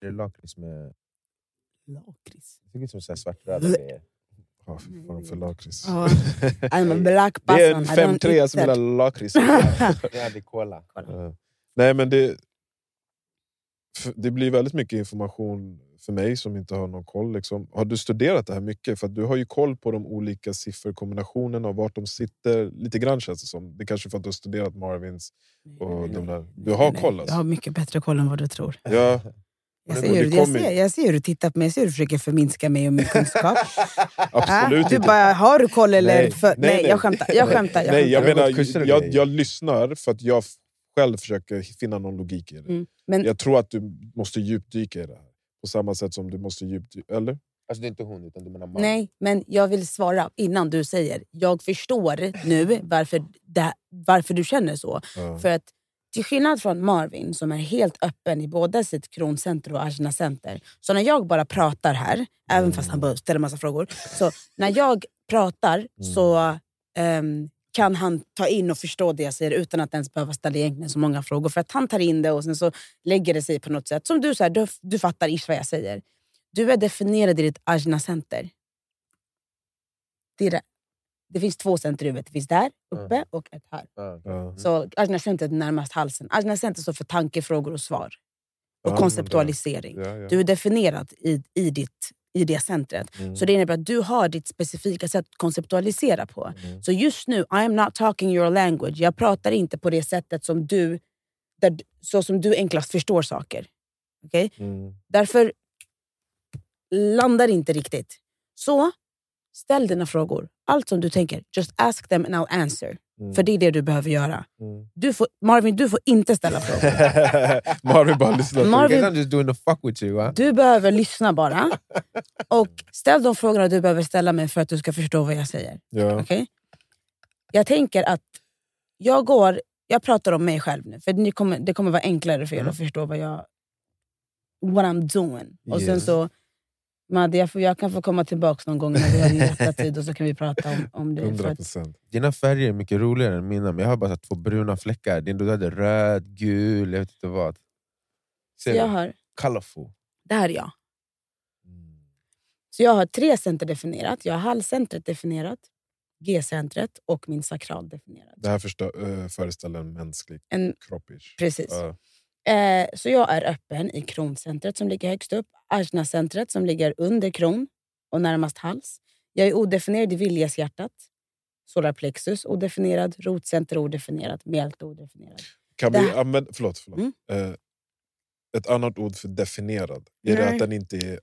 Det är lakrits med... Lakrits. Det ser ut som så här svartröda grejer. Ja, fy fan för lakrits. Ja. I'm a black Det är person. en I don't 5-3 eat som that. gillar lakrits. Det hade cola. Ja. Nej, men det, det blir väldigt mycket information för mig som inte har någon koll. Liksom. Har du studerat det här mycket? För att du har ju koll på de olika sifferkombinationerna och vart de sitter. Lite grann känns det som. Det är kanske för att du har studerat Marvins. Och de där. Du har Nej, koll Jag alltså? har mycket bättre koll än vad du tror. Ja, Jag ser, hur, jag, ser, jag ser hur du tittar på mig, jag ser hur du försöker förminska mig och min kunskap. absolut Ah, du inte. bara, har du koll eller? Nej, för, nej, nej, nej. jag skämtar. Jag skämtar, jag Nej, jag menar, jag, jag lyssnar för att jag själv försöker finna någon logik i det. Mm. Men Jag tror att du måste djupdyka i det här. På samma sätt som du måste djupdyka... Eller? Alltså det är inte hon, utan du menar man. Nej, men jag vill svara innan du säger. Jag förstår nu varför, det, varför du känner så. Ja. För att till skillnad från Marvin som är helt öppen i både sitt kroncenter och Ajna center. Så när jag bara pratar här, även fast han bara ställer massa frågor. Så när jag pratar så ehm, kan han ta in och förstå det jag säger utan att ens behöva ställa egentligen så många frågor. För att han tar in det och sen så lägger det sig på något sätt. Som du, så här, du, du fattar ish vad jag säger. Du är definierad i ditt Ajna center. Det, är det. Det finns två center i huvudet. Det finns där uppe och ett här. Ja. Så Ajna center är närmast halsen. Ajna center står för tanke, frågor och svar. Och Ja, konceptualisering. Ja, ja. Du är definierad i, i, ditt, i det centret. Mm. Så det innebär att du har ditt specifika sätt att konceptualisera på. Mm. Så just nu, I am not talking your language. Jag pratar inte på det sättet som du, där, så som du enklast förstår saker. Okej? Mm. Därför landar inte riktigt. Så ställ dina frågor. Allt som du tänker, just ask them and I'll answer. Mm. För det är det du behöver göra. Mm. Du får, Marvin, du får inte ställa frågor. Marvin bara lyssnar. Marvin- I'm just doing the fuck with you. Va? Du behöver lyssna bara. Och ställ de frågorna du behöver ställa mig för att du ska förstå vad jag säger. Ja. Okej? Jag tänker att jag går... Jag pratar om mig själv nu, för kommer, det kommer vara enklare för er Mm. att förstå vad jag... What I'm doing. Och sen Yes. så... Madde, jag, får, jag kan få komma tillbaka någon gång när vi har din rätta tid och så kan vi prata om, om det. För 100 att, procent. Dina färger är mycket roligare än mina, men jag har bara två bruna fläckar. Din du hade röd, gul, jag vet inte vad. Ser jag du? har, Colorful. det här är jag. Mm. Så jag har tre center definierat. Jag har halscentret definierat, G-centret och min sakral definierat. Det här förstö- äh, föreställer en mänsklig En, kropp. precis. Ja. Eh, så jag är öppen i kroncentret som ligger högst upp, Ajna-centret som ligger under kron och närmast hals. Jag är odefinierad i viljeshjärtat, solarplexus odefinierad, rotcenter odefinierat, mjälte odefinierad. Kan Det vi använda... Förlåt. förlåt. Mm. Eh, ett annat ord för definierad. Är det Nej. att den inte är...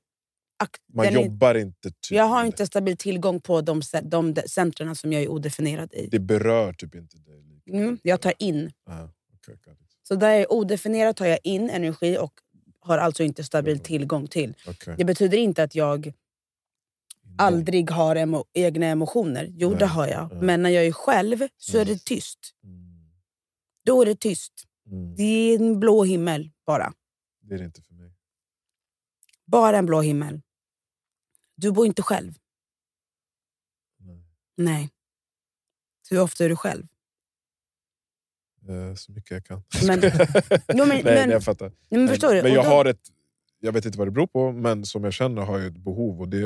Man jobbar inte... Typ jag har inte stabil tillgång på de, de centren som jag är odefinierad i. Det. det berör typ inte dig. Mm, jag tar in. Ah, okay. Så där är odefinierad tar jag in energi och har alltså inte stabil tillgång till. Okay. Det betyder inte att jag aldrig har emo egna emotioner. Jo, Nej, det har jag. nej. Men när jag är själv så är Mm. det tyst. Mm. Då är det tyst. Mm. Det är en blå himmel bara. Det är det inte för mig. Bara en blå himmel. Du bor inte själv. Nej. Nej. Hur ofta är du själv? Eh, så mycket jag kan. Men- Jo, men- nej, men- jag fattar. Men förstår du? men jag då- har ett... Jag vet inte vad det beror på, men som jag känner har jag ett behov. Och det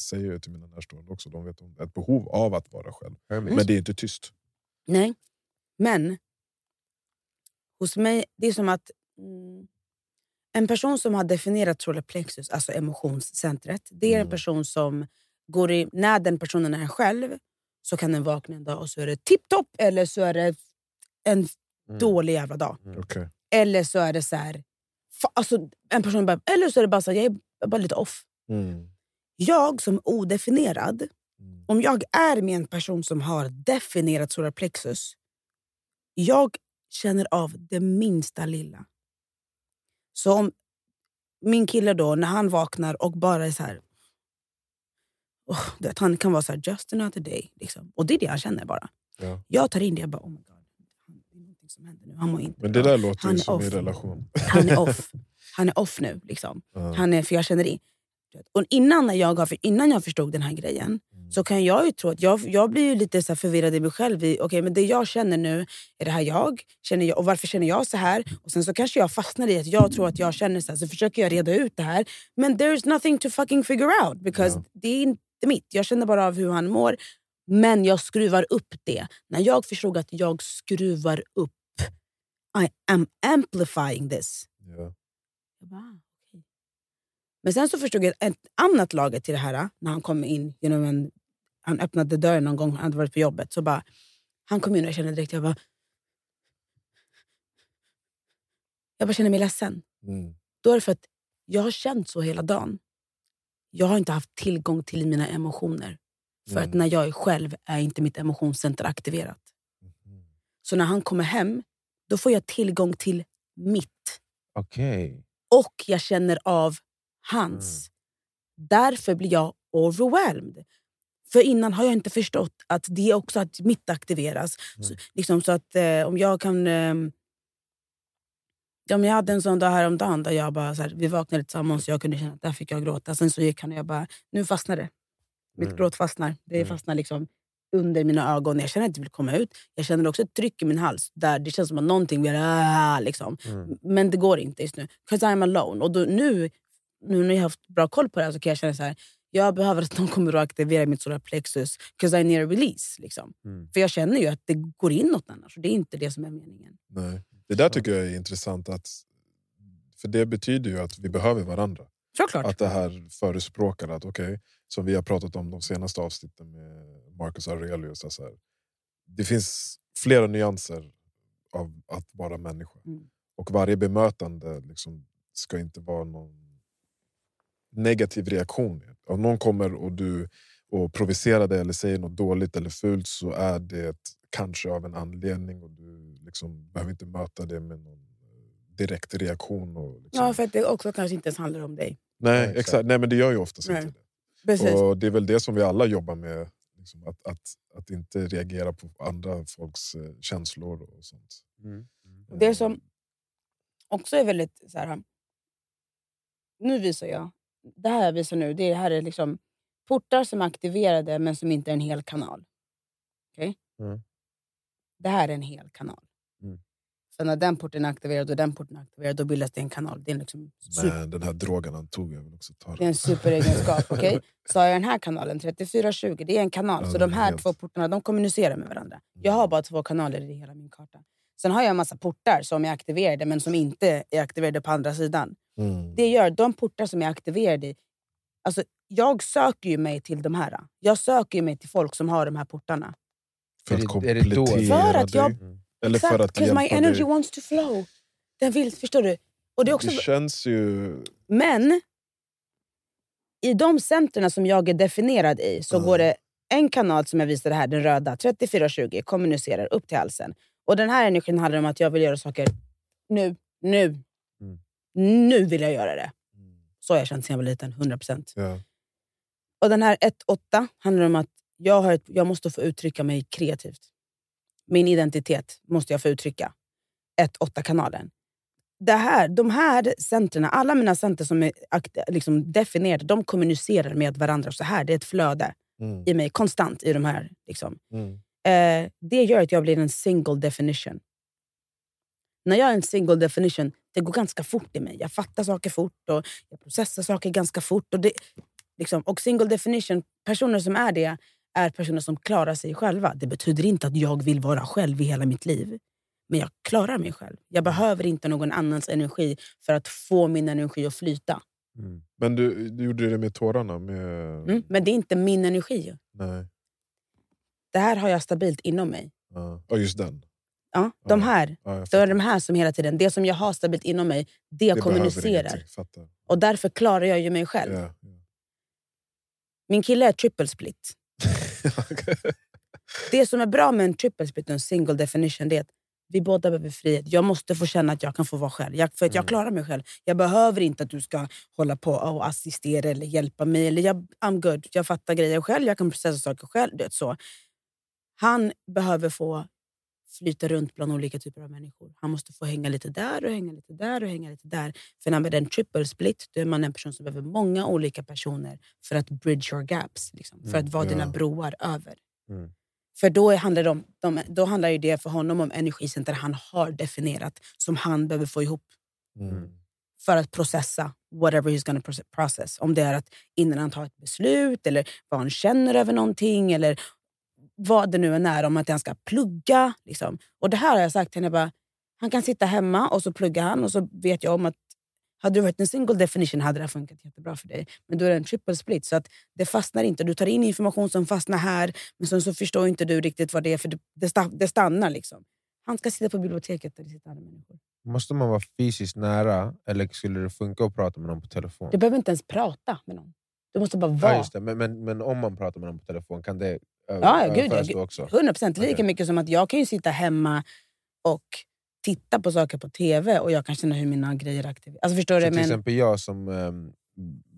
säger jag till mina närstående också. De vet om ett behov av att vara själv. Hermes. Men det är inte tyst. Nej. Men hos mig, det är som att mm, en person som har definierat solar plexus, alltså emotionscentret, det är en Mm. person som går i, när den personen är själv så kan den vakna en dag och så är det tipptopp eller så är det en Mm. dålig jävla dag. Okej. Eller så är det så här, fa, alltså, en person bara, eller så är det bara så här, jag är bara lite off. Mm. Jag som odefinierad Mm. om jag är med en person som har definierat solar plexus, jag känner av det minsta lilla. Så om min kille då, när han vaknar och bara är så här... Oh, vet, han kan vara så här, just another day. Liksom. Och det är det han känner bara. Ja. Jag tar in det och bara, oh my god. Någonting som händer nu. Han mår inte Men det bra. där låter Han ju är som off. relation. Han är off. Han är off nu. Liksom. Ja. Han är, för jag känner det. Och innan, när jag, innan jag förstod den här grejen Mm. så kan jag ju tro att jag, jag blir ju lite så förvirrad i mig själv. i, Okej, men det jag känner nu, är det här jag? Känner jag? Och varför känner jag så här? Och Sen så kanske jag fastnar i att jag tror att jag känner så här. Så försöker jag reda ut det här. Men there's nothing to fucking figure out. Because Ja. det är inte mitt. Jag känner bara av hur han mår. Men jag skruvar upp det. När jag förstod att jag skruvar upp, I am amplifying this. Ah, okej. Men sen så förstod jag ett annat lager till det här. När han kom in genom en... Han öppnade dörren någon gång, han hade varit på jobbet. Så bara, han kom in och jag kände direkt, jag bara... Jag bara känner mig ledsen. Mm. Då är det för att jag har känt så hela dagen. Jag har inte haft tillgång till mina emotioner. För att Mm. när jag är själv är inte mitt emotionscenter aktiverat. Mhm. Så när han kommer hem, då får jag tillgång till mitt. Okej. Och jag känner av hans. Mm. Därför blir jag overwhelmed. För innan har jag inte förstått att det är också att mitt aktiveras. Mm. Så, liksom så att eh, om jag kan... Eh, ja, jag hade en sån dag häromdagen där jag bara, så här, vi vaknade tillsammans och jag kunde känna att där fick jag gråta. Sen så gick han och jag bara, nu fastnar det. Mitt Mm. gråt fastnar. Det Mm. fastnar liksom under mina ögon. Jag känner att det vill komma ut. Jag känner också ett tryck i min hals. Där Det känns som att någonting vill... Ah, liksom. Mm. Men det går inte just nu. 'Cause I'm alone. Och då, nu, nu när jag har haft bra koll på det här så kan jag känna så här. Jag behöver att någon kommer att aktivera mitt solar plexus. 'Cause I need a release. Liksom. Mm. För jag känner ju att det går inåt annars. Och det är inte det som är meningen. Nej. Det där tycker jag är intressant. Att, för det betyder ju att vi behöver varandra. Såklart. Att det här förespråkar att, okej, som vi har pratat om de senaste avsnitten med Marcus Aurelius. Alltså här, det finns flera nyanser av att vara människa. Mm. Och varje bemötande liksom, ska inte vara någon negativ reaktion. Om någon kommer och du och provocerar dig eller säger något dåligt eller fult så är det kanske av en anledning och du liksom behöver inte möta det med någon direkt reaktion. Och liksom. Ja, för att det också kanske inte ens handlar om dig. Nej, exakt. Nej, men det gör ju oftast Nej. inte det. Precis. Och det är väl det som vi alla jobbar med. Liksom, att, att, att inte reagera på andra folks eh, känslor och sånt. Mm. Det som också är väldigt... Så här, nu visar jag. Det här jag visar nu, det här är liksom portar som är aktiverade men som inte är en hel kanal. Okej? Mm. Det här är en hel kanal. Mm. Så när den porten är aktiverad och den porten är aktiverad, då bildas det en kanal. Det är, liksom super, Men den här drogen han tog, jag vill också ta det är den. en superegenskap. okej? Så har jag den här kanalen, 3420, det är en kanal. Ja, så den de är här helt- två portarna de kommunicerar med varandra. Jag har bara två kanaler i hela min karta. Sen har jag en massa portar som är aktiverade men som inte är aktiverade på andra sidan. Mm. Det gör de portar som är aktiverade i... Alltså, jag söker ju mig till de här. Jag söker ju mig till folk som har de här portarna. För att komplettera För att jag- Eller för att because my energy dig. wants to flow. Den vill, förstår du? Och det är också, Det känns ju... men i de centren som jag är definierad i så Mm. går det en kanal som jag visade här, den röda, 3420, kommunicerar upp till halsen. Och den här energin handlar om att jag vill göra saker nu, nu. Mm. Nu vill jag göra det. Så har jag känt sedan jag var liten, 100%. Ja. Och den här 1-8 handlar om att jag, har ett, jag måste få uttrycka mig kreativt. Min identitet måste jag få uttrycka. 1-8-kanalen. Det här, de här centren, alla mina center som är liksom definierade, de kommunicerar med varandra. Så här, Det är ett flöde Mm. i mig, konstant i de här. Liksom. Mm. Eh, det gör att jag blir en single definition. När jag är en single definition, det går ganska fort i mig. Jag fattar saker fort och jag processar saker ganska fort. Och, det, liksom, och single definition, personer som är det, är personer som klarar sig själva. Det betyder inte att jag vill vara själv i hela mitt liv. Men jag klarar mig själv. Jag behöver inte någon annans energi för att få min energi att flyta. Mm. Men du, du gjorde det med tårarna? Med... Mm? Men det är inte min energi. Nej. Det här har jag stabilt inom mig. Ja, Ja, just den. Ja, de här Ja, Det är de här som hela tiden, det som jag har stabilt inom mig, det, Det kommunicerar. Och därför klarar jag ju mig själv. Ja. Min kille är triple split. Det som är bra med en triple split och en single definition det är att vi båda behöver frihet. Jag måste få känna att jag kan få vara själv. Jag, för att jag Mm. klarar mig själv. Jag behöver inte att du ska hålla på och assistera eller hjälpa mig. Eller jag, I'm good. Jag fattar grejer själv. Jag kan processa saker själv. Det så. Han behöver få flyta runt bland olika typer av människor. Han måste få hänga lite där och hänga lite där och hänga lite där. För när man är en triple split då är man en person som behöver många olika personer för att bridge your gaps. Liksom, för Mm, att vara dina ja. broar över. Mm. För då handlar, det om, de, då handlar ju det för honom om energicenter han har definierat som han behöver få ihop Mm. för att processa whatever he's gonna proce- process. Om det är att innan han tar ett beslut, eller vad han känner över någonting, eller vad det nu än är, om att han ska plugga. Liksom. Och det här har jag sagt till henne, bara, han kan sitta hemma och så pluggar han och så vet jag om att hade du varit en single definition hade det här funkat jättebra för dig. Men då är det en triple split, så att det fastnar inte. Du tar in information som fastnar här, men sen så förstår inte du riktigt vad det är, för det, det, sta- det stannar. Liksom. Han ska sitta på biblioteket där det sitter andra människor. Måste man vara fysiskt nära eller skulle det funka att prata med någon på telefon? Du behöver inte ens prata med någon. Du måste bara Ja, vara. det. Men, men, men om man pratar med någon på telefon, kan det Ja, ja, gud, ja, också? 100% lika Okej. mycket som att jag kan ju sitta hemma och titta på saker på tv och jag kan känna hur mina grejer aktiveras. Alltså förstår Så du? till Men exempel jag som... Um,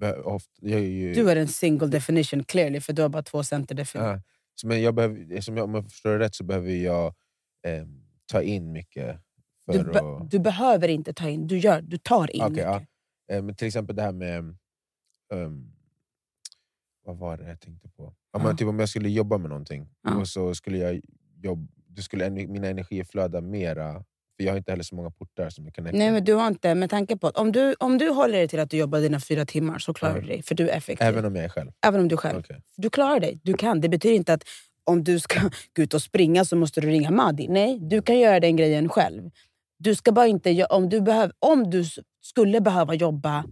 be, ofta, jag ju, du är en single definition clearly för du har bara två center definition. Ja, så men jag behöver, som jag, om jag förstår det rätt så behöver jag ehm, ta in mycket. Du, be, att, du behöver inte ta in, du, gör, du tar in Okej, mycket. ja. Eh, men till exempel det här med... ehm, vad var det jag tänkte på? Ja, men typ om jag skulle jobba med någonting och så skulle jag jobb, då skulle ener- mina energier flöda mera. För jag har inte heller så många portar som jag kan Nej men du har inte, med tanke på att om du, om du håller dig till att du jobbar dina fyra timmar så klarar Ja. du dig. För du är effektiv. Även om jag är själv? Även om du är själv. Okej. Du klarar dig, du kan. Det betyder inte att om du ska gå ut och springa så måste du ringa Madi. Nej, du kan göra den grejen själv. Du ska bara inte, om, du behöv, om du skulle behöva jobba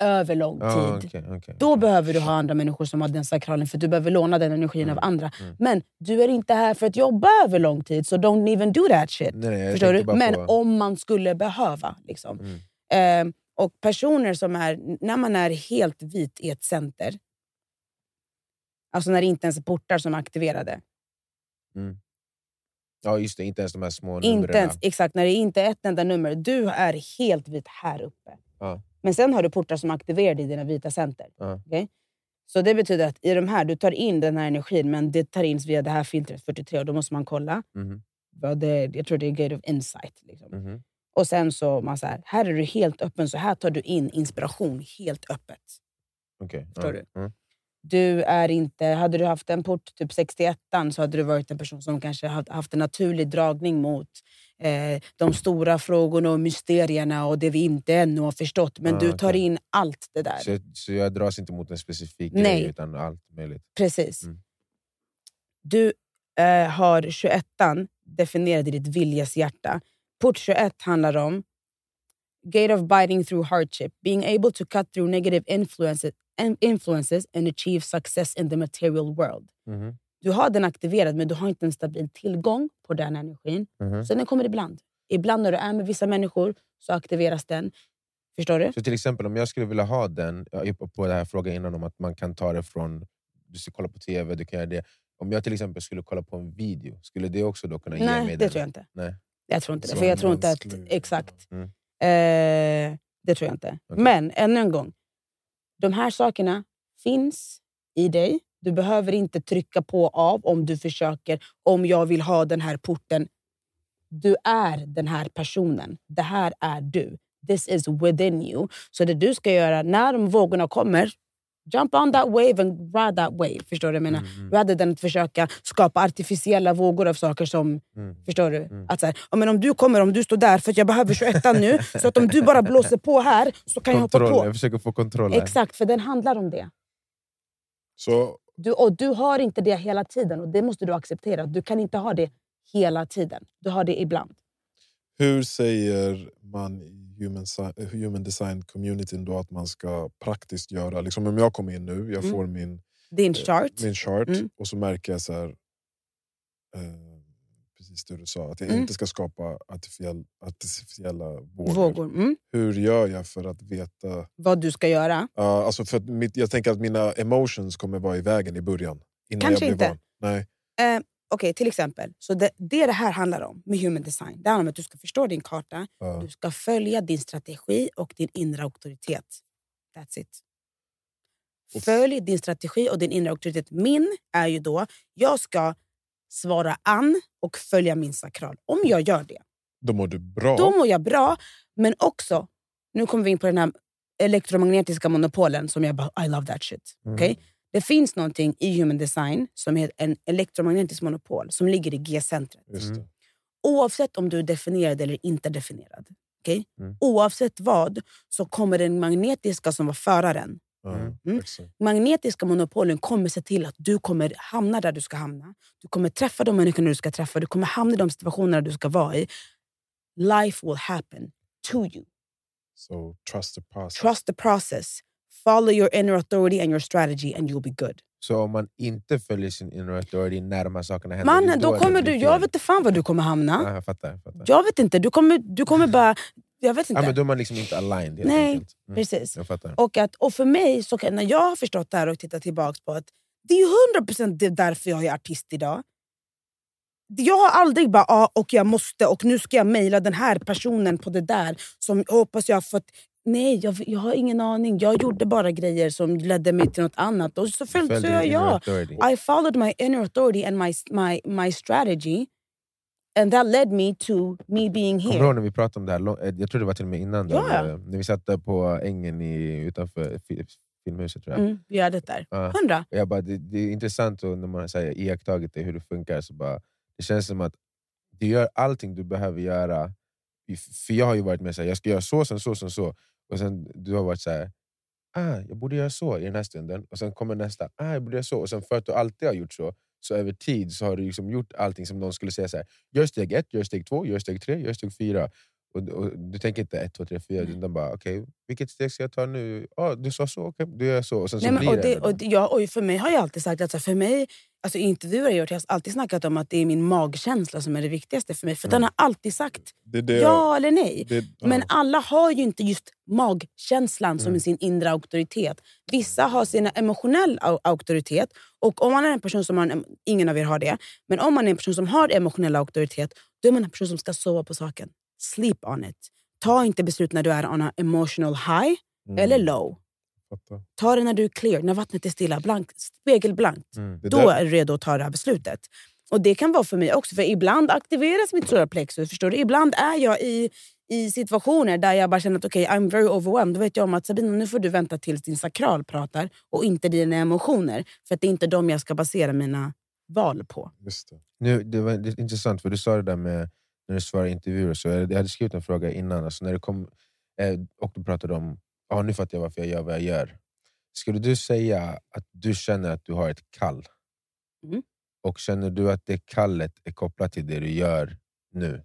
över lång tid, okej, okej. då behöver du ha andra människor som har den sakralen, för du behöver låna den energin Mm, av andra. mm. Men du är inte här för att jobba över lång tid, så don't even do that shit. Nej, Förstår du? Men på- om man skulle behöva. Liksom. Mm. Eh, och personer som är, när man är helt vit i ett center, alltså när det inte ens är portar som är aktiverade. Ja just det, inte ens de här små Inte numren. ens, exakt, när det inte är ett enda nummer. Du är helt vit här uppe. Ja. Men sen har du portar som är aktiverade i dina vita center. Ja. Okej? Så det betyder att i de här, du tar in den här energin, men det tar in via det här filtret 43 och då måste man kolla. Mhm, Vad det, jag tror det är gate of insight. Liksom. mhm. Och sen så, man så här, här är du helt öppen, så här tar du in inspiration helt öppet. Okej, Förstår ja, du? ja. Du är inte, hade du haft en port typ 61 så hade du varit en person som kanske haft, haft en naturlig dragning mot eh, de stora frågorna och mysterierna och det vi inte ännu har förstått. Men Ah, du tar okej. in allt det där. Så, så jag dras inte mot en specifik Nej. grej, utan allt möjligt? Precis. Mm. Du eh, har 21 definierad i ditt viljas hjärta. Port 21 handlar om gate of biting through hardship, being able to cut through negative influences and, influences and achieve success in the material world. Mhm, Du har den aktiverad men du har inte en stabil tillgång på den energin. mhm. Så den kommer ibland. Ibland när du är med vissa människor så aktiveras den. Förstår du? Så till exempel om jag skulle vilja ha den, på- på den här frågan innan om att man kan ta det från, du ska kolla på tv, du kan göra det. Om jag till exempel skulle kolla på en video, skulle det också då kunna ge mig Nej, det den? tror jag inte. Nej. Jag tror inte det. För jag tror inte att, exakt. Mm. Eh, det tror jag inte. Okej. Men ännu en gång. De här sakerna finns i dig. Du behöver inte trycka på av om du försöker. Om jag vill ha den här porten. Du är den här personen. Det här är du. This is within you. Så det du ska göra när de vågorna kommer, jump on that wave and ride that wave. Förstår du vad jag menar? Mm, mm, Rather than att försöka skapa artificiella vågor av saker som mm. Förstår du? Mm. Att så här, men om du kommer, om du står där, för att jag behöver 21 nu, så att om du bara blåser på här så kan jag hoppa Kontroll, på. jag försöker få kontroll här. Exakt, för den handlar om det. Så Du, och du har inte det hela tiden och det måste du acceptera. Du kan inte ha det hela tiden. Du har det ibland. hur säger man i human, human design communityn då att man ska praktiskt göra? Liksom om jag kommer in nu, jag Mm. får min, Din Eh, chart. min chart Mm. och så märker jag så här, eh, precis det du sa, att jag Mm. inte ska skapa artificiell, artificiella vågor. Vågor. Mm. Hur gör jag för att veta? Vad du ska göra. Ja, alltså för mitt, jag tänker att mina emotions kommer vara i vägen i början. Innan Kanske jag blir inte. van. Nej. Eh, Okej, till exempel. Så det, det det här handlar om med human design. Det handlar om att du ska förstå din karta. Ja. Du ska följa din strategi och din inre auktoritet. That's it. Följ din strategi och din inre auktoritet. Min är ju då, jag ska svara an och följa min sakral. Om jag gör det, Då mår du bra. då mår jag bra. Men också, nu kommer vi in på den här elektromagnetiska monopolen som jag bara, I love that shit. Mm. Okej? Det finns någonting i human design som är en elektromagnetisk monopol som ligger i G-centret. Det. Oavsett om du är definierad eller inte definierad. okej? Mm. Oavsett vad så kommer den magnetiska som var föraren Mm. exakt. magnetiska monopolen kommer se till att du kommer hamna där du ska hamna. Du kommer träffa de människorna du ska träffa. Du kommer hamna i de situationer du ska vara i. Life will happen to you. So trust the process. Trust the process. Follow your inner authority and your strategy and you'll be good. Så om man inte följer sin inner authority när de här sakerna händer, Mannen, då det kommer du... Jag vet inte fan var du kommer hamna. Ja, jag fattar. Jag fattar. Jag vet inte. Du kommer, du kommer bara... Jag vet inte. Ja, men då är man liksom inte aligned Nej. Mm, Precis. Jag. Och, att, och för mig, så kan, när jag har förstått det här och tittat tillbaka på att det är 100% det är därför jag är artist idag. Jag har aldrig bara ah, och jag måste och nu ska jag mejla den här personen på det där som jag hoppas jag har fått... Nej, jag, jag har ingen aning. Jag gjorde bara grejer som ledde mig till något annat. Och så följde jag. inner Ja. authority. I followed my inner authority and my, my, my strategy. And that led me to me being Kommer du here. ihåg när vi pratade om det här? eh, Jag tror det var till och med innan. Ja, där, eh, När vi satt på ängen i, utanför fi- Filmhuset tror jag. Mm, vi hade det där. Ja. Hundra. Jag bara, det, det är intressant och när man har iakttagit det, hur det funkar. Så bara, det känns som att du gör allting du behöver göra. För jag har ju varit med så här, jag ska göra så, sen så, sen så. Och sen du har varit så här, ah, jag borde göra så i den här stunden. Och sen kommer nästa, ah, jag borde göra så. Och sen för att du alltid har gjort så, så över tid så har du liksom gjort allting som någon skulle säga så här, gör steg ett, gör steg två, gör steg tre, gör steg fyra. Och, och du tänker inte ett, två, tre, fyra, utan bara okej, vilket steg ska jag ta nu? Ah, du sa så, okej, då gör jag så. Och sen så Nej, men, blir och det, det, och det, ja, och för mig har jag alltid sagt att för mig, alltså intervjuer jag gjort, jag har alltid snackat om att det är min magkänsla som är det viktigaste för mig. För den har alltid sagt Det det ja eller nej. det, ja. Men alla har ju inte just magkänslan som Mm. är sin inre auktoritet. Vissa har sin emotionell au- auktoritet. Och om man är en person som har en, ingen av er har det, men om man är en person som har emotionell auktoritet, då är man en person som ska sova på saken. Sleep on it. Ta inte beslut när du är on a emotional high Mm, eller low. Fattar. Ta det när du är clear, när vattnet är stilla, blank, spegelblankt. Mm. Då är du redo att ta det här beslutet. Och Det kan vara för mig också, för ibland aktiveras mitt solarplexus. Förstår du? Ibland är jag i, i situationer där jag bara känner att okay, I'm very overwhelmed. Då vet jag om att Sabina, nu får du vänta tills din sakral pratar och inte dina emotioner. För att det är inte dem jag ska basera mina val på. Just det. Nu, det var det är intressant, för du sa det där med när du svarar i intervjuer. Så jag, jag hade skrivit en fråga innan, alltså när det kom, eh, och du pratade om ah, nu fattar jag varför jag gör vad jag gör. Skulle du säga att du känner att du har ett kall? Mm. Och känner du att det kallet är kopplat till det du gör nu?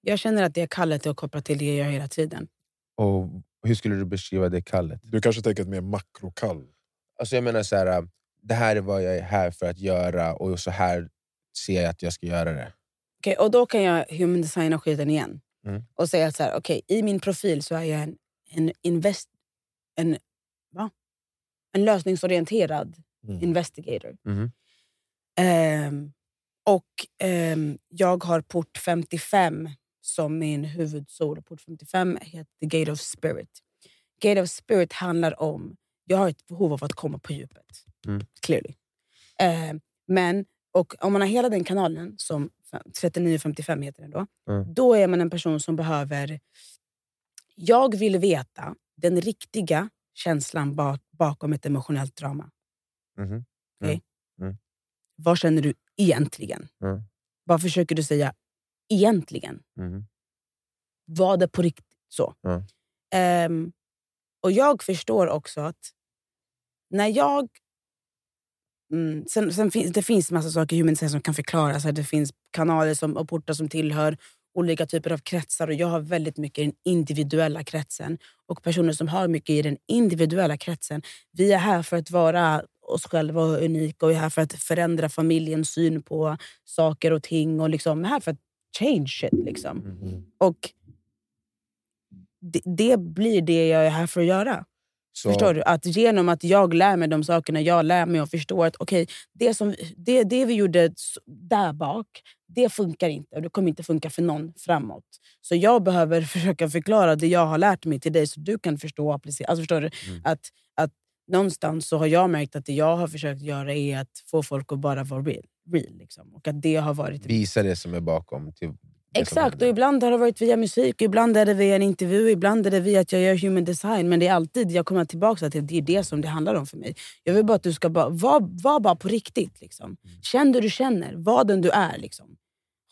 Jag känner att det är kallet är kopplat till det jag gör hela tiden. Och Hur skulle du beskriva det kallet? Du kanske tänker ett mer makrokall? Alltså jag menar så här, det här är vad jag är här för att göra och så här ser jag att jag ska göra det. Okej, och då kan jag human designa skiten igen. Mm. Och säga att så här, okej, i min profil så är jag en, en, invest, en, va? en lösningsorienterad Mm. investigator. Mhm. Ehm, och ehm, jag har port 55 som min huvudsol. Port 55 heter The Gate of Spirit. Gate of Spirit handlar om... Jag har ett behov av att komma på djupet. Mm. Clearly. Ehm, men och om man har hela den kanalen, som 3955 heter den då, Mm. då är man en person som behöver... Jag vill veta den riktiga känslan ba- bakom ett emotionellt drama. Mhm. Vad känner du egentligen? Mm. Vad försöker du säga egentligen? Mhm. Vad är på riktigt så? Ehm, och jag förstår också att när jag... Mm, sen, sen finns, det finns massa saker i human som kan förklaras. Det finns kanaler som, och portar som tillhör olika typer av kretsar. Och Jag har väldigt mycket i den individuella kretsen. Och personer som har mycket i den individuella kretsen. Vi är här för att vara oss själva och unika och är här för att förändra familjens syn på saker och ting. Och liksom här för att change shit. Liksom. Mhm. Och det, det blir det jag är här för att göra. Så, Förstår du? Att genom att jag lär mig de sakerna jag lär mig och förstår att okej, det, som, det, det vi gjorde där bak, det funkar inte. Och det kommer inte funka för någon framåt. Så jag behöver försöka förklara det jag har lärt mig till dig så du kan förstå och applicera. Alltså förstår du? Mm. Att, att någonstans så har jag märkt att det jag har försökt göra är att få folk att bara vara real. real. Liksom. Och att det har varit... Visa det som är bakom. Till Exakt, och ibland har det varit via musik, ibland är det via en intervju, ibland är det via att jag gör human design. Men det är alltid, jag kommer tillbaka till att det är det som det handlar om för mig. Jag vill bara att du ska bara, vara var bara på riktigt. Liksom. Mm. Känn det du känner, var den du är. Liksom.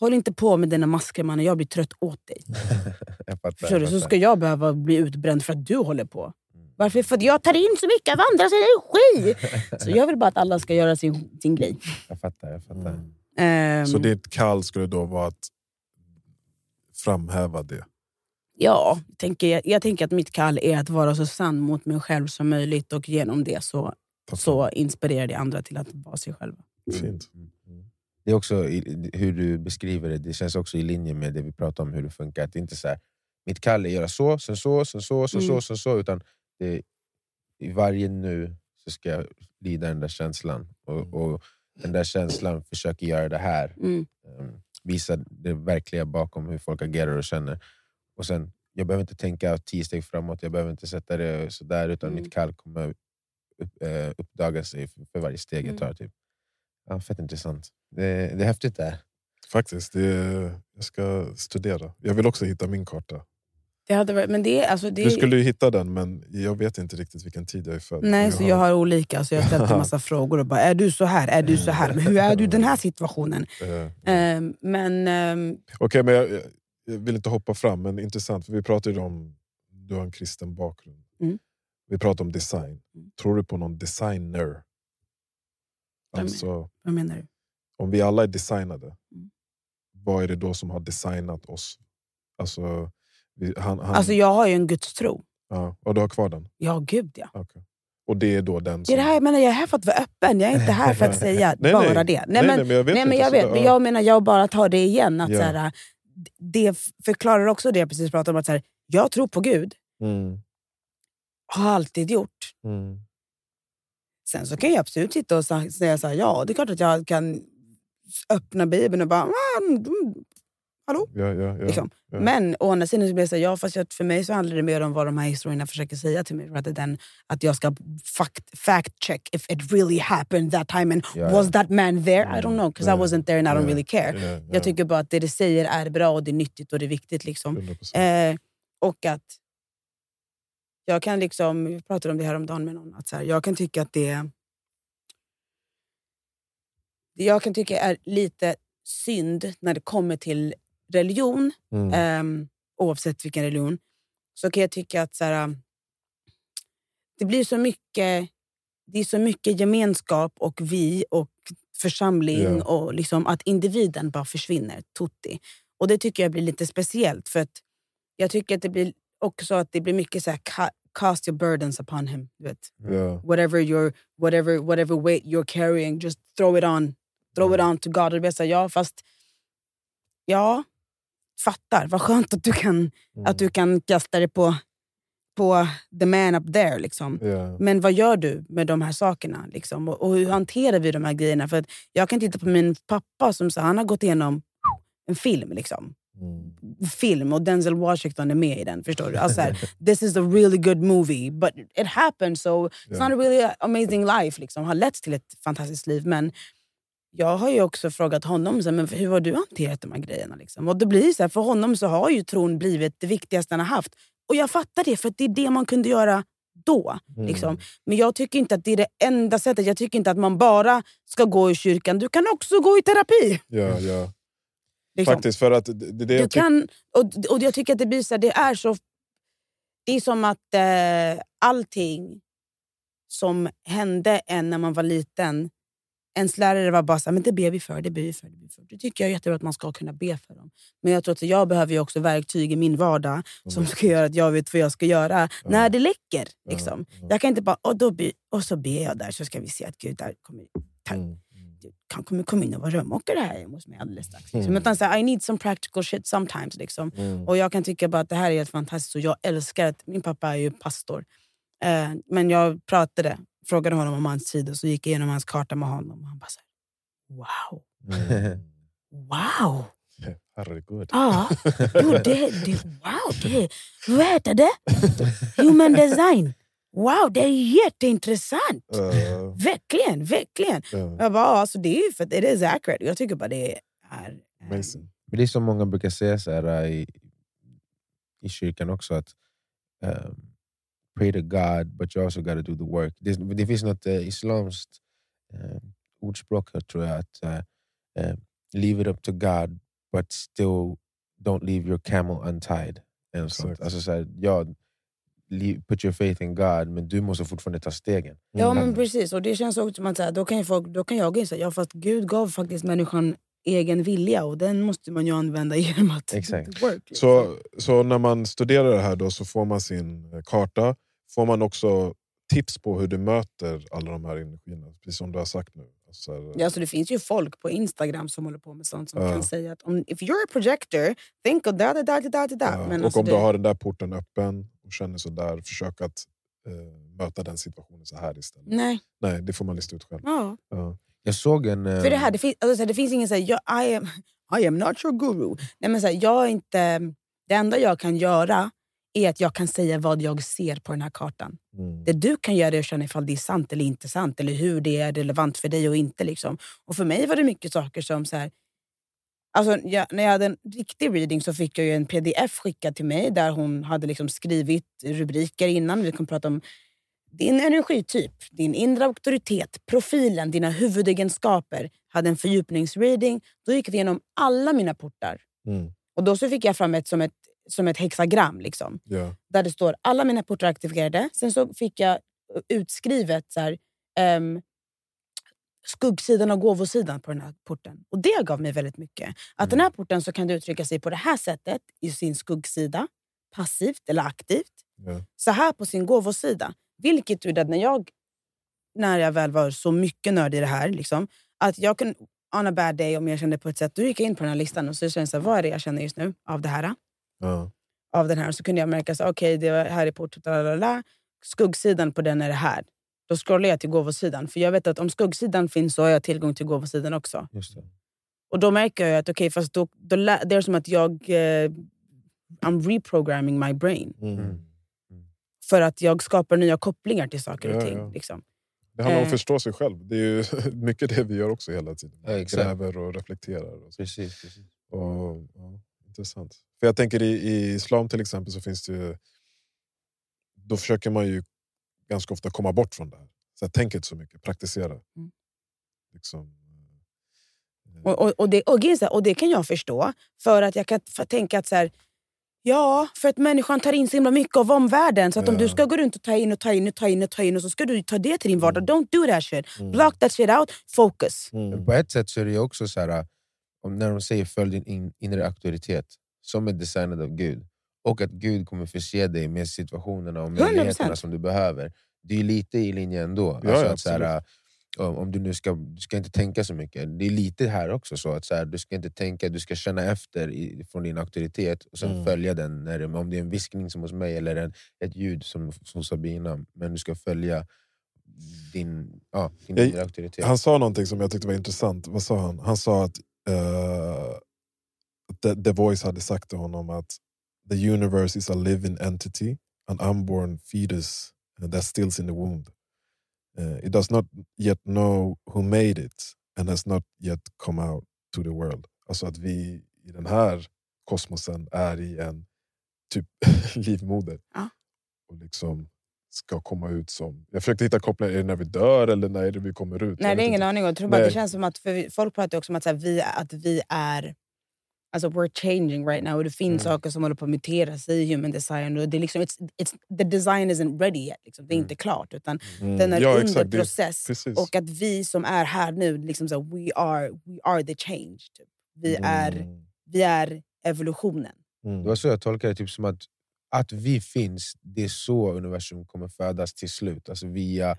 Håll inte på med dina masker mannen, jag blir trött åt dig. jag fattar, Förstår du? Så ska jag behöva bli utbränd för att du håller på. Mm. Varför? För att jag tar in så mycket av andras energi. Så jag vill bara att alla ska göra sin, sin grej. Jag fattar, jag fattar. Mm. Ehm, Så ditt kall skulle då vara att framhäva det? Ja, jag tänker, jag tänker att mitt kall är att vara så sann mot mig själv som möjligt och genom det så, så inspirerar det andra till att vara sig själva. Fint. Det är också i- hur du beskriver det, det känns också i linje med det vi pratar om, hur det funkar. Att det inte så här, mitt kall är att göra så, sen så, sen så, sen så, Mm. sen så. Utan det, i varje nu så ska jag lida den där känslan. Och, och den där känslan försöker göra det här. Mm. Visa det verkliga bakom hur folk agerar och känner. Och sen, jag behöver inte tänka tio steg framåt, jag behöver inte sätta det sådär, utan Mm. mitt kall kommer upp, eh, uppdaga sig för, för varje steg jag Mm. tar. Typ. Ja, fett intressant. Det, det är häftigt det här. Faktiskt, det är, jag ska studera. Jag vill också hitta min karta. Det hade varit, men det, alltså, det, Du skulle ju hitta den, men jag vet inte riktigt vilken tid jag är född. Nej, Och så jag har olika. Så jag har ställt en massa frågor och bara, är du så här? Är du så här? Men hur är du i den här situationen? Ehm, men ehm, Okej, men jag, jag vill inte hoppa fram, men intressant. För vi pratade om du har en kristen bakgrund. Mm. Vi pratade om design. Mm. Tror du på någon designer? Alltså, vad menar du? om vi alla är designade, Mm. vad är det då som har designat oss? Alltså, han, han, Alltså jag har ju en gudstro. ja, och du har kvar den? Ja, gud ja. Okej. Och det är då den Det som... är det här jag menar, jag är här för att vara öppen. Jag är inte här för att säga Nej, bara nej. det. nej, men, nej, men jag vet Nej, men jag så vet, det- men ja. jag menar, jag bara tar det igen. Att, Ja. så här, det förklarar också det jag precis pratade om. Att, så här, jag tror på Gud, Mm, har alltid gjort. mm, Sen så kan jag absolut sitta och säga så här, ja det är klart att jag kan öppna bibeln och bara. Hallå? ja, ja, ja, Liksom. Men å andra sidan så blir jag så här, ja, fast jag, för mig så handlar det mer om vad de här historierna försöker säga till mig. Rather than att jag ska fact, fact check if it really happened that time and was that man there? I don't know, because I wasn't there and I don't really care. Ja, ja, Jag tycker bara att det det säger är bra och det är nyttigt och det är viktigt. Liksom. 100%. Eh, och att jag kan liksom, vi pratade om det här om dagen med någon, att så här, jag kan tycka att det det jag kan tycka är lite synd när det kommer till religion, Mm. ehm, oavsett vilken religion, så kan jag tycka att så här, det blir så mycket det är så mycket gemenskap och vi och församling Ja. och liksom att individen bara försvinner, tutti. Och det tycker jag blir lite speciellt för att jag tycker att det blir också att det blir mycket så här, ca- cast your burdens upon him. Du vet. Ja. Whatever, your, whatever, whatever weight you're carrying, just throw it on. Throw it on to God. Och det blir så här, ja, fast ja, fattar. Vad skönt att du kan, Mm. att du kan kasta det på, på the man up there. Liksom. Ja. Men vad gör du med de här sakerna? Liksom? Och, och hur hanterar vi de här grejerna? För att jag kan titta på min pappa som så, han har gått igenom en film. Liksom. Mm. Film och Denzel Washington är med i den. Förstår du? Alltså, här, this is a really good movie but it happened so it's Ja. not a really amazing life. Liksom. Har lett till ett fantastiskt liv. Men jag har ju också frågat honom så här, men hur har du hanterat de här grejerna. Liksom? Och det blir så här, för honom så har ju tron blivit det viktigaste han har haft. Och jag fattar det, för att det är det man kunde göra då. Mm. Liksom. Men jag tycker inte att det är det enda sättet. Jag tycker inte att man bara ska gå i kyrkan. Du kan också gå i terapi. Ja, ja. Liksom. Faktiskt, för att det, det, Du kan, och, och jag tycker att det blir så här, det är så... Det är som att eh, allting som hände en när man var liten, ens lärare var bara så här, men det ber vi för, det ber vi för. Det, ber för. det tycker jag är jättebra att man ska kunna be för dem. Men jag tror att jag behöver också verktyg i min vardag som ska göra att jag vet vad jag ska göra när det läcker. Liksom. Ja. Jag kan inte bara, och, då be, och så ber jag där så ska vi se att Gud där kommer, ta, Mm. kan kommer komma in och vara rörmokare här hos mig alldeles strax. Liksom. Mm. Utan så här, I need some practical shit sometimes. Liksom. Mm. Och jag kan tycka bara att det här är helt fantastiskt och jag älskar att min pappa är ju pastor. Eh, men jag pratade, frågade honom om hans tid och så gick jag igenom hans karta med honom. Och han bara så här, wow, Mm. wow. Herregud. Ja, jo, det, det, wow, det, vad heter det? Human design. Wow, det är jätteintressant! Eh, Verkligen, verkligen. ja, Jag bara, alltså, det är ju för att it is accurate. Jag tycker bara det är... amazing. Men det är som många brukar säga så här, äh, i, i kyrkan också, att um, pray to God but you also got to do the work. Det, det finns något uh, islamskt uh, ordspråk här, tror jag, att uh, uh, leave it up to God but still don't leave your camel untied. Eller sånt. Exakt. Alltså, så här, ja, leave, put your faith in God, men du måste fortfarande ta stegen. Ja Mm. men precis, och det känns också som att så här, då, kan ju folk, då kan jag säga ja fast Gud gav faktiskt människan egen vilja och den måste man ju använda genom att Exakt. work. liksom. Så, så när man studerar det här då så får man sin eh, karta. Får man också tips på hur du möter alla de här energierna. Precis som du har sagt nu. Alltså, här, Ja, så det finns ju folk på Instagram som håller på med sånt som Ja. kan säga att om, if you're a projector, think of da da da da da da. ja, Men och alltså om det, du har den där porten öppen och känner så där, försök att eh, möta den situationen så här istället. Nej, Nej, det får man lista ut själv. ja. Ja. Jag såg en... För det här, det finns, alltså, så det finns ingen så här, jag, I, am, I am not your guru. Nej, men så här, jag är inte, det enda jag kan göra är att jag kan säga vad jag ser på den här kartan. Mm. Det du kan göra är att känna ifall det är sant eller inte sant. Eller hur det är relevant för dig och inte. Liksom. Och för mig var det mycket saker som... så här, alltså, jag, När jag hade en riktig reading så fick jag en pdf skickad till mig där hon hade liksom skrivit rubriker innan. Vi kommer prata om din energityp, din inre auktoritet, profilen, dina huvudegenskaper. Hade en fördjupningsreading. Då gick vi igenom alla mina portar. Mm. Och Då så fick jag fram ett som ett, som ett hexagram. Liksom Ja. där det står alla mina portar aktiverade. Sen så fick jag utskrivet så här, ehm, skuggsidan och gåvosidan på den här porten. Och Det gav mig väldigt mycket. Att den här porten så kan du uttrycka sig på det här sättet i sin skuggsida, passivt eller aktivt. Ja. Så här på sin gåvosida. Vilket gjorde att när jag, när jag väl var så mycket nörd i det här, liksom, att jag kunde, on a bad day, om jag kände på ett sätt, då gick jag in på den här listan och så kände jag vad är det jag känner just nu av det här? Ja. av den här så kunde jag märka att okay, det var här är portret, lalala. skuggsidan på den är det här. Då scrollar jag till gåvosidan. För jag vet att om skuggsidan finns så har jag tillgång till gåvosidan också. Just det. Och då märker jag att okay, fast då, då, det är som att jag eh, I'm reprogramming my brain. Mm. Mm. För att jag skapar nya kopplingar till saker och Ja, ting. ja. Liksom. Det handlar om Eh. att förstå sig själv. Det är ju mycket det vi gör också hela tiden. Ja. Gräver och reflekterar. Och så. Precis, precis. Och, intressant. För jag tänker i, i islam till exempel så finns det ju... Då försöker man ju ganska ofta komma bort från det här. Så jag tänker inte så mycket, praktisera. Mm. Liksom, eh, Och, och, och, det, och, och det kan jag förstå. För att jag kan tänka att så här, Ja, för att människan tar in så himla mycket av omvärlden. Så att om Ja. du ska gå runt och ta in och ta in och ta in och ta in och så ska du ta det till din vardag. Don't do that shit. mm, Block that shit out. Focus. Mm, på ett sätt så är det ju också så här, om när de säger följ din in, inre auktoritet, som är designad av Gud, och att Gud kommer förse dig med situationerna och 100%. möjligheterna som du behöver. Det är lite i linje ändå. Ja, alltså att så här, om om du nu ska, du ska inte tänka så mycket. Det är lite här också så att så här, du ska inte tänka, du ska känna efter i, från din auktoritet och sen Mm. följa den. När det, om det är en viskning som hos mig eller en, ett ljud som hos Sabina. Men du ska följa din, ja, din Jag- auktoritet. Han sa någonting som jag tyckte var intressant. Vad sa han? Han sa att eh, the, the Voice hade sagt till honom att the universe is a living entity, an unborn fetus uh, that stills in the womb. Uh, it does not yet know who made it and has not yet come out to the world. Alltså att vi i den här kosmosen är i en typ livmoder. Ja. Och liksom ska komma ut som... Jag försökte hitta kopplingar, är det när vi dör eller när är det vi kommer ut? Nej, det är ingen inte. aning. Jag tror bara det känns som att, för vi- folk pratar också om att, så här, vi, att vi är... Alltså we're changing right now. Och det finns Mm. saker som håller på att muteras i human design. Och det är liksom, it's, it's, the design isn't ready yet. Liksom. Det är Mm. inte klart. Utan Mm. den är Ja, under exakt, process. Precis. Och att vi som är här nu, liksom så, här, we, are, we are the change. Typ. Vi, är, Mm. vi är evolutionen. Mm. Det var så jag tolkade det, typ som att, att vi finns, det är så universum kommer födas till slut. Alltså via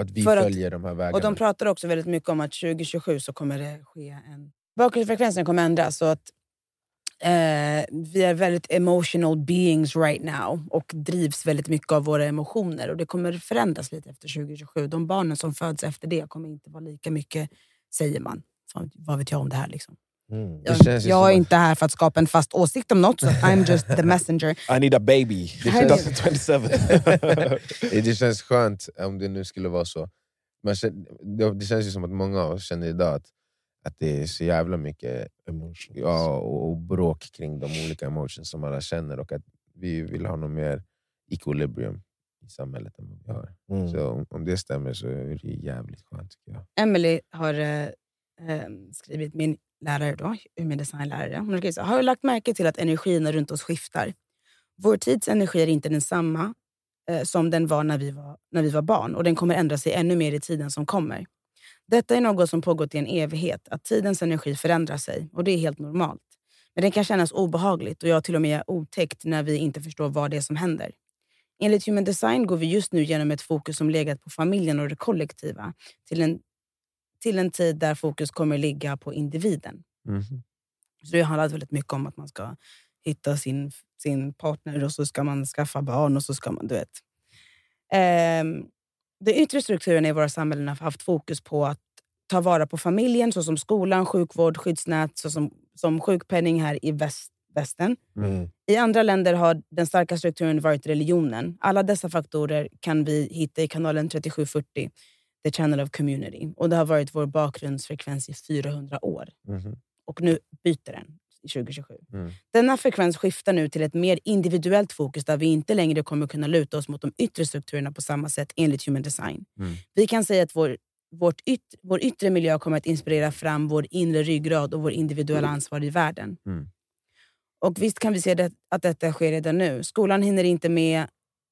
att vi att- följer de här vägarna. Och de pratar också väldigt mycket om att 2027 så kommer det ske en... Bakgrundsfrekvensen kommer ändras. Så att, eh, vi är väldigt emotional beings right now och drivs väldigt mycket av våra emotioner. Och Det kommer förändras lite efter 2027. De barnen som föds efter det kommer inte vara lika mycket, säger man. Fan, vad vet jag om det här? Liksom. Mm. Jag, jag är inte här för att skapa en fast åsikt om något, så I'm just the messenger. I need a baby. Det känns- 2027. Det känns skönt om det nu skulle vara så. Man känner, det, känns ju som att många av oss känner idag att, att det är så jävla mycket Emotions. ja, och, och bråk kring de olika emotions som alla känner och att vi vill ha något mer equilibrium i samhället än vad vi har. Mm. Så om, om det stämmer så är det jävligt skönt tycker jag. Emily har eh, eh, skrivit, min lärare då, humandesignlärare, hon har så har du lagt märke till att energierna runt oss skiftar? Vår tids energi är inte densamma eh, som den var när, vi var när vi var barn och den kommer ändra sig ännu mer i tiden som kommer. Detta är något som pågått i en evighet, att tidens energi förändrar sig och det är helt normalt. Men det kan kännas obehagligt och jag till och med otäckt när vi inte förstår vad det är som händer. Enligt Human Design går vi just nu genom ett fokus som legat på familjen och det kollektiva till en till en tid där fokus kommer ligga på individen. Mhm. Så det har handlat väldigt mycket om att man ska hitta sin, sin partner och så ska man skaffa barn och så ska man, du vet. Ehm, de yttre strukturerna i våra samhällen har haft fokus på att ta vara på familjen såsom skolan, sjukvård, skyddsnät, såsom, som sjukpenning här i väst, västen. Mm. I andra länder har den starka strukturen varit religionen. Alla dessa faktorer kan vi hitta i kanalen 3740, The Channel of Community. Och Det har varit vår bakgrundsfrekvens i 400 år. Mhm. Och nu byter den i 2027. Mm. Denna frekvens skiftar nu till ett mer individuellt fokus där vi inte längre kommer kunna luta oss mot de yttre strukturerna på samma sätt enligt Human Design. Mm. Vi kan säga att vår, vårt yt, vår yttre miljö kommer att inspirera fram vår inre ryggrad och vår individuella ansvar i världen. Mm. Och visst kan vi se det, att detta sker redan nu. Skolan hinner inte med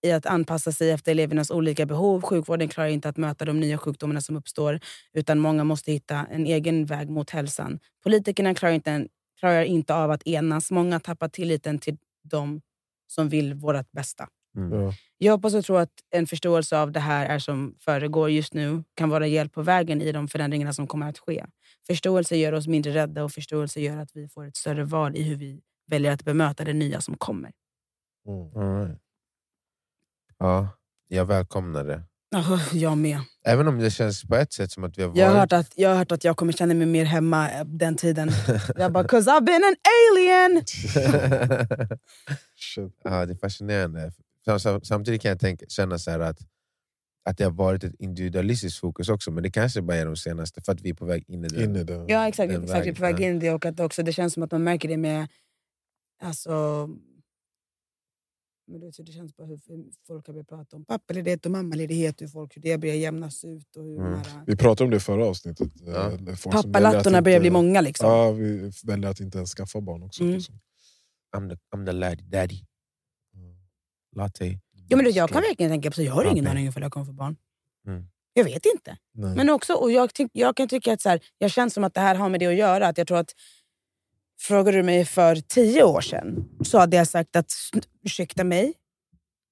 i att anpassa sig efter elevernas olika behov. Sjukvården klarar inte att möta de nya sjukdomarna som uppstår, utan många måste hitta en egen väg mot hälsan. Politikerna klarar inte, klarar inte av att enas. Många tappar tilliten till de som vill vårt bästa. Mm. Ja. Jag hoppas och tror att en förståelse av det här är som föregår just nu kan vara hjälp på vägen i de förändringarna som kommer att ske. Förståelse gör oss mindre rädda och förståelse gör att vi får ett större val i hur vi väljer att bemöta det nya som kommer. Mm. Ja, jag välkomnar det. Oh, jag med. Även om det känns på ett sätt som att vi har varit... Jag har, hört att, jag har hört att jag kommer känna mig mer hemma eh, den tiden. jag bara, 'cause I've been an alien! Ja, det är fascinerande. Sam- sam- Samtidigt kan jag tänka, känna så här att, att det har varit ett individualistiskt fokus också, men det kanske bara är de senaste, för att vi är på väg in i det. In i det. Ja exakt, exakt. Vi är på väg in i det och att också, det känns som att man märker det med... Alltså, men du vet, det känns på hur folk har börjat prata om pappaledighet och mammaledighet, hur, folk, hur det börjar jämnas ut. Och hur Mm. här, Vi pratade om det i förra avsnittet. eh, Ja. att Pappalattorna börjar bli många. Liksom. Ja, vi väljer att inte ens skaffa barn också. Mm. Liksom. I'm the, I'm the laddie daddy. Latte. Ja, men du, jag kan verkligen tänka på så jag har ingen aning om jag kommer få barn. Mm. Jag vet inte. Nej. Men också, och jag, tyck, jag kan tycka att så här, jag känner som att det här har med det att göra. Att jag tror att Frågar du mig för tio år sedan så hade jag sagt att "Sn- ursäkta mig,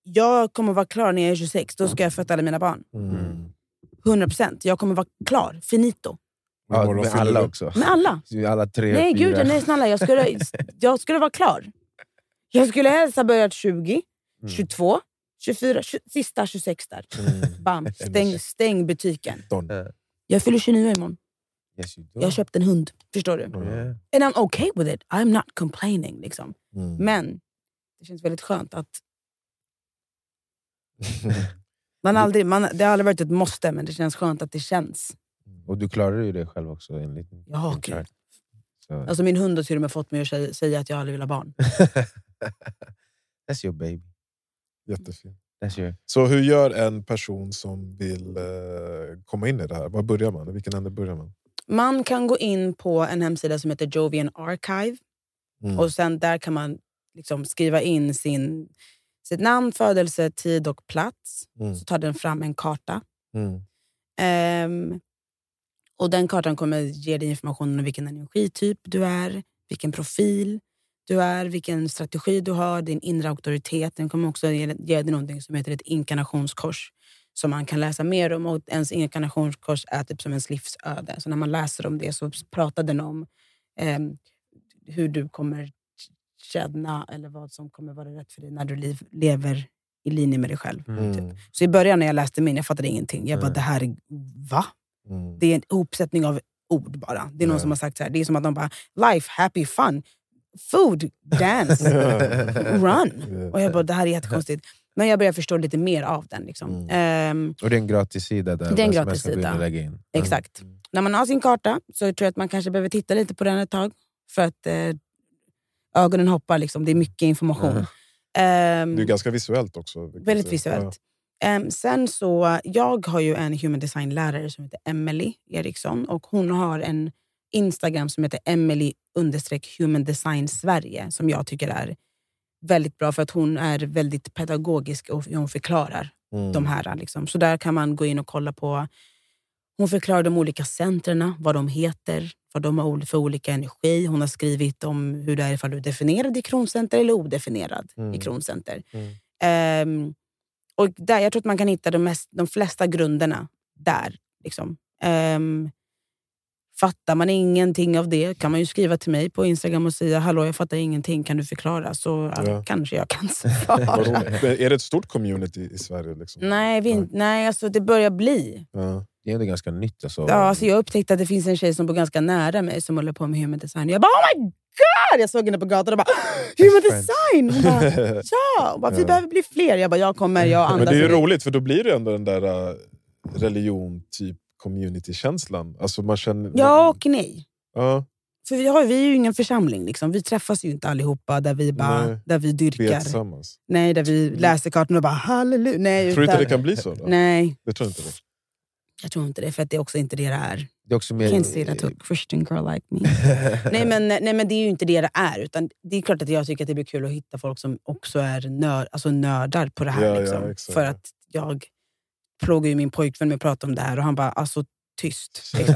jag kommer vara klar när jag är 26. Då ska jag föda alla mina barn. Mm. 100%. Jag kommer vara klar. Finito. Ja, med alla också. Med alla. Alla tre, Nej fyra. gud, nej snälla. Jag skulle, jag skulle vara klar. Jag skulle helst ha börjat 20, Mm. 22, 24, 20, sista 26 där. Mm. Bam, stäng, stäng butiken. Jag fyller 29 imorgon. Yes, you do. Jag har köpt en hund. Förstår du? Yeah. And I'm okay with it. I'm not complaining. Liksom. Mm. Men det känns väldigt skönt att... Man aldrig, man, det har aldrig varit ett måste, men det känns skönt att det känns. Och du klarar ju det själv också enligt Ja, chart. Så. Alltså min hund har till och med fått mig att säga, att jag aldrig vill ha barn. That's your baby. Jättefint. That's your... Så hur gör en person som vill eh, komma in i det här? Var börjar man? I vilken ände börjar man? Man kan gå in på en hemsida som heter Jovian Archive. Mm. Och sen där kan man liksom skriva in sin, sitt namn, födelse, tid och plats. Mm. Så tar den fram en karta. Ehm, och Den kartan kommer ge dig information om vilken energityp du är, vilken profil du är, vilken strategi du har, din inre auktoritet. Den kommer också ge, ge dig någonting som heter ett inkarnationskors som man kan läsa mer om. Och ens inkarnationskors är typ som ens livsöde. Så när man läser om det så pratar den om ehm, hur du kommer känna eller vad som kommer vara rätt för dig när du liv, lever i linje med dig själv. Mm. Så i början när jag läste min, jag fattade ingenting. Jag bara, Mm. det här är... Va? Mm. Det är en ihopsättning av ord bara. Det är någon som har sagt så här, det är som att de bara, life, happy, fun, food, dance, run. Och jag bara, det här är jättekonstigt. Men jag börjar förstå lite mer av den. Liksom. Mm. Ehm, Och det är en gratis sida där Det är en gratis sida. lägga in. Exakt. När man har sin karta så tror jag att man kanske behöver titta lite på den ett tag. För att eh, ögonen hoppar. Liksom. Det är mycket information. Ehm, Det är ganska visuellt också. väldigt visuellt. Ehm, sen så, jag har ju en human design-lärare som heter Emily Eriksson. Och hon har en Instagram som heter Emily understreck human design Sverige. Som jag tycker är väldigt bra för att hon är väldigt pedagogisk och hon förklarar. Mm. de här. Liksom. Så där kan man gå in och kolla på... Hon förklarar de olika centrerna, vad de heter, vad de har för olika energi. Hon har skrivit om hur det är ifall du är definierad i kroncenter eller odefinierad Mm. i kroncenter. Mm. Ehm, och där, jag tror att man kan hitta de, mest, de flesta grunderna där. Liksom. Ehm, fattar man ingenting av det kan man ju skriva till mig på Instagram och säga hallå jag fattar ingenting, kan du förklara? Så ja, kanske jag kan svara. Men Är det ett stort community i Sverige? Liksom? nej, vi, Nej. nej alltså det börjar bli. Ja. Det är ändå ganska nytt. Alltså. Ja, alltså jag upptäckte att det finns en tjej som bor ganska nära mig som håller på med human design. Jag bara oh my god! Jag såg henne på gatan och bara human design! Hon bara, ja! Hon bara, vi Ja. behöver bli fler. Jag bara, jag kommer, jag Men andas. det är ju roligt, för då blir det ändå den där uh, religion, typ community-känslan. Alltså man känner, Ja och nej. ja, För vi, har, vi är ju ingen församling. Liksom. Vi träffas ju inte allihopa där vi, bara, Nej. där vi dyrkar. tillsammans. Nej, där vi läser kartan och bara halleluja. Nej, Tror du inte det kan bli så? Då? Nej, Det tror jag inte det. jag tror inte det. För att det är också inte det det är. Det är också mer... can't say that to a Christian girl like me. nej, men, nej men det är ju inte det det är. Utan det är klart att jag tycker att det blir kul att hitta folk som också är nörd, alltså nördar på det här. Ja, ja, liksom. exakt. För att jag plågar ju min pojkvän med att prata om det här och han bara, alltså tyst. Liksom.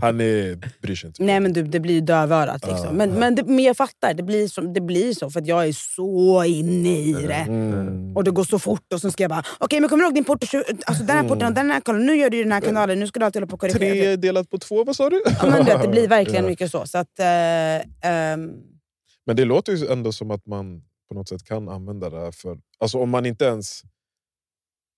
Han är, bryr sig inte. Nej men du, det blir dövörat. Liksom. Men, ja. men, det, men jag fattar, det blir, så, det blir så för att jag är så inne i det. Mm. Och det går så fort och så ska jag bara, okej men kommer du ihåg din port? Alltså den här porten och den här kanalen, nu gör du den här kanalen, nu ska du alltid hålla på och korrigera. Tre delat på två, vad sa du? Ja, men du vet, det blir verkligen mycket så. så att, eh, ehm, Men det låter ju ändå som att man på något sätt kan använda det här för... Alltså om man inte ens...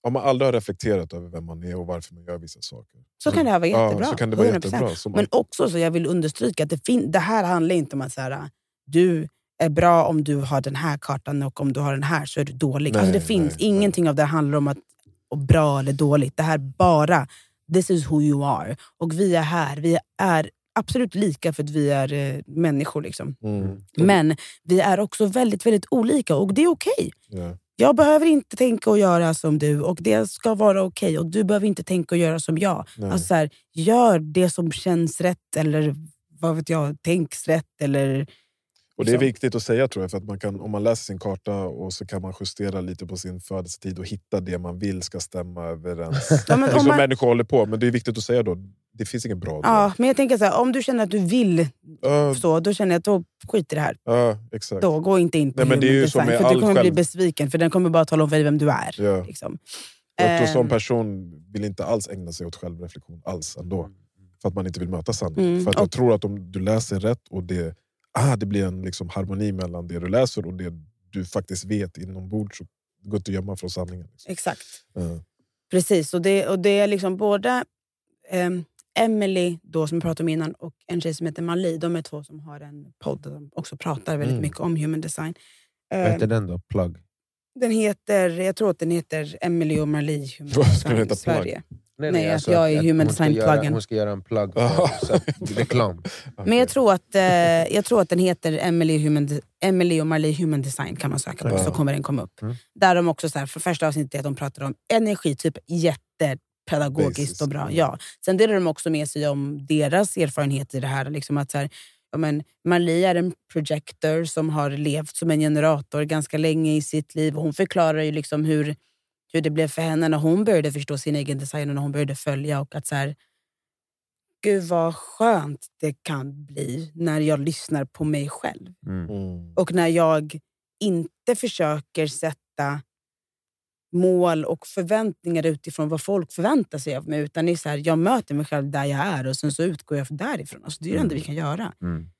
Om man aldrig har reflekterat över vem man är och varför man gör vissa saker. så kan det vara jättebra. Ja, så kan det vara 100%. jättebra. Som Men också så jag vill understryka att det, fin- det här handlar inte om att så här, du är bra om du har den här kartan och om du har den här så är du dålig. Nej, alltså det finns nej, ingenting av det handlar om att och bra eller dåligt. Det här bara, this is who you are. Och vi är här, vi är absolut lika för att vi är eh, människor. Liksom. Mm. Men vi är också väldigt, väldigt olika och det är okej. Ja. Jag behöver inte tänka och göra som du och det ska vara okej. Och du behöver inte tänka och göra som jag. Nej. Alltså så här, gör det som känns rätt eller vad vet jag, tänks rätt. Eller, Och Det är viktigt att säga tror jag, för att man kan, om man läser sin karta och så kan man justera lite på sin födelsetid och hitta det man vill ska stämma överens. Ja, men det är om så man- människor håller på, men det är viktigt att säga då, det finns inget bra och ja, men jag tänker så här, om du känner att du vill Ja, så, då känner jag att då skit i det här. ja, exakt. Då, gå inte in på Nej, men det är ju design, för du kommer bli själv- besviken för den kommer bara tala om för dig vem du är. Ja. Liksom. Och att som Ehm, person vill inte alls ägna sig åt självreflektion alls ändå. För att man inte vill möta sanningen. Mm, För att jag och- tror att om du läser rätt och det, ah, det blir en liksom harmoni mellan det du läser och det du faktiskt vet inombords, det går inte att gömma från sanningen. Liksom. Exakt. Ja. Precis, och det, och det är liksom både ehm, Emily då, som jag pratade om innan och en tjej som heter Mali. De är två som har en podd där de också pratar väldigt Mm. mycket om human design. Vad Ehm, heter den då? Plug? den heter, jag tror att den heter Emily och Marli Human Design heta, Plug? Sverige. Nej, att jag är human hon ska design göra- pluggen. Hon ska göra en plugg för så att, reklam. Men jag tror, att, eh, jag tror att den heter Emily, Human Emily och Marli Human Design kan man söka på så kommer den komma upp. Mm. Där de också, så här, för första avsnittet de pratar om energi, typ jättepedagogiskt Basis, och bra. ja. Ja. Sen delar de också med sig om deras erfarenhet i det här. Liksom att så här ja, men Marli är en projector som har levt som en generator ganska länge i sitt liv. Och hon förklarar ju liksom hur, hur det blev för henne när hon började förstå sin egen design och när hon började följa. Och att så här, Gud vad skönt det kan bli när jag lyssnar på mig själv. Mm. Mm. Och när jag inte försöker sätta mål och förväntningar utifrån vad folk förväntar sig av mig. Utan det är så här, jag möter mig själv där jag är och sen så utgår jag därifrån. Alltså, det är det enda vi kan göra. Mm.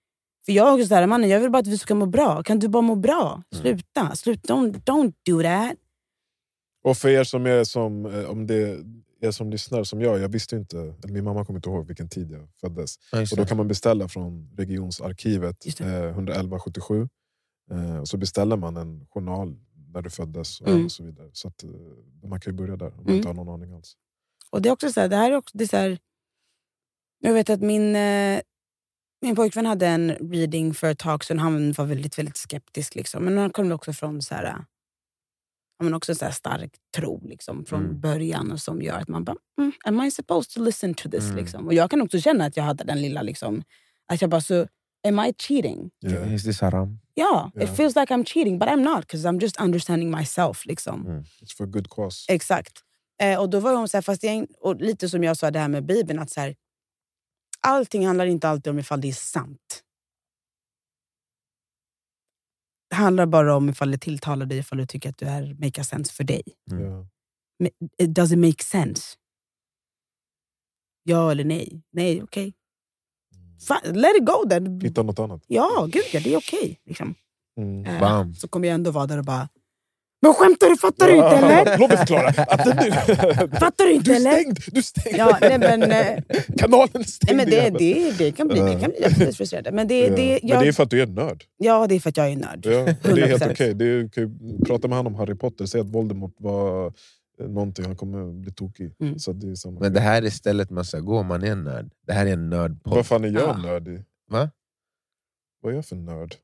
För jag är också så här, mannen, jag vill bara att vi ska må bra. Kan du bara må bra? Sluta. Sluta. Don't, don't do that. Och för er som är som, eh, om det er som lyssnar som jag, jag visste inte, eller min mamma kommer inte ihåg vilken tid jag föddes. Ja, Och då kan man beställa från regionsarkivet eh, 11177. Eh, och så beställer man en journal när du föddes och, Mm. och så vidare. Så att, eh, man kan ju börja där om man Mm. inte har någon aning alls. Och det är också så här, det här är också, det är så här, jag vet att min, eh, min pojkvän hade en reading för ett tag sedan. Han var väldigt, väldigt skeptisk. Liksom. Men han kom också från så här, men också så här stark tro liksom, från Mm. början och som gör att man bara, mm, am I supposed to listen to this? Mm. Liksom? Och jag kan också känna att jag hade den lilla, liksom, att jag bara så, am I cheating? Yeah. Is this haram? Ja, Ja. it feels like I'm cheating but I'm not because I'm just understanding myself. Liksom. Mm. It's for a good cause. Exakt. Eh, och då var hon så här, fast jag, och lite som jag sa det här med Bibeln, att så här, allting handlar inte alltid om ifall det är sant. Det handlar bara om ifall det tilltalar dig, ifall du tycker att du är make a sense för dig. Mm. Men, it does it make sense? Ja eller nej? Nej, okej. Fan, Let it go then. Hitta något annat. Ja, gud ja, det är okej. liksom. Mm. Eh, Bam. Så kommer jag ändå vara där och bara, men skämtar du? Fattar du inte eller? Låt mig förklara! Nu... Fattar du inte Du är eller? stängd! Du är stängd! Ja, nej, men, eh, Kanalen är Nej, stängd! men det, det, det kan bli, det kan bli absolut frustrerande. Men det, Ja. det, men jag, det är för att du är nörd. ja, det är för att jag är nörd. Ja, det är helt 100%. okej. Det är- kan ju Prata med han om Harry Potter, säg att Voldemort var eh, någonting han kommer bli tokig. Mm. Så det är samma. Men det här är stället man ska gå om man är en nörd. Det här är en nördpodd. Vad fan är jag Ja. nördig? Va? Vad är jag för nörd?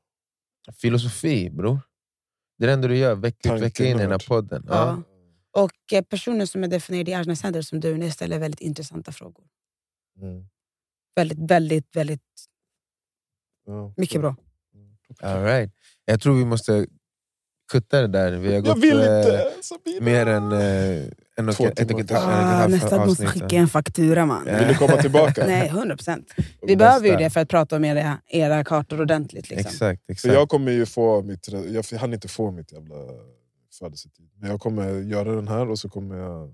Filosofi bror. Det är det enda du gör vecka ut vecka in i den här podden. Ja. Ja. Och eh, personer som är definierade i Arsena Center som du, ni ställer väldigt intressanta frågor. Mm. Väldigt, väldigt, väldigt Ja. mycket bra. All right. Jag tror vi måste kutta det där. Vi har Jag gått vill eh, inte! Sabina. mer än eh, en och ett, och ett, timmar. ett, och ett Ah, halvt nästa gång avsnitt. skicka en faktura man. Vill du komma tillbaka? Nej, 100 procent. Vi behöver ju det för att prata om era, era kartor ordentligt. Liksom. Exakt, För exakt. jag kommer ju få mitt... Jag hann inte få mitt jävla födelsetid. Men jag kommer göra den här och så kommer jag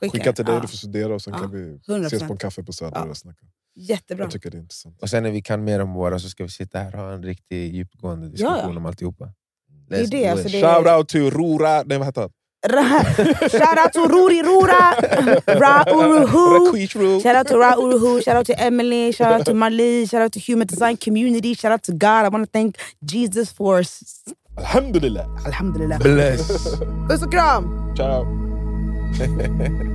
skicka till dig, Ja. du får studera och sen Ja, kan vi 100%. ses på en kaffe på Söder Ja. och snacka. Jättebra. Jag tycker det är intressant. Och sen när vi kan mer om våra så ska vi sitta här och ha en riktigt djupgående diskussion Ja, ja. om alltihopa. Det är Let's det, alltså det- Shoutout till Rora... Nej vad heter han? Shoutout to Ruri Rora, Ra Uruhu. Shout out to Ra Uruhu, shout out to Emily, shout out to Marley, shout out to Human Design Community, shout out to God. I want to thank Jesus for... Alhamdulillah. Alhamdulillah. Bless! Puss och kram! Ciao.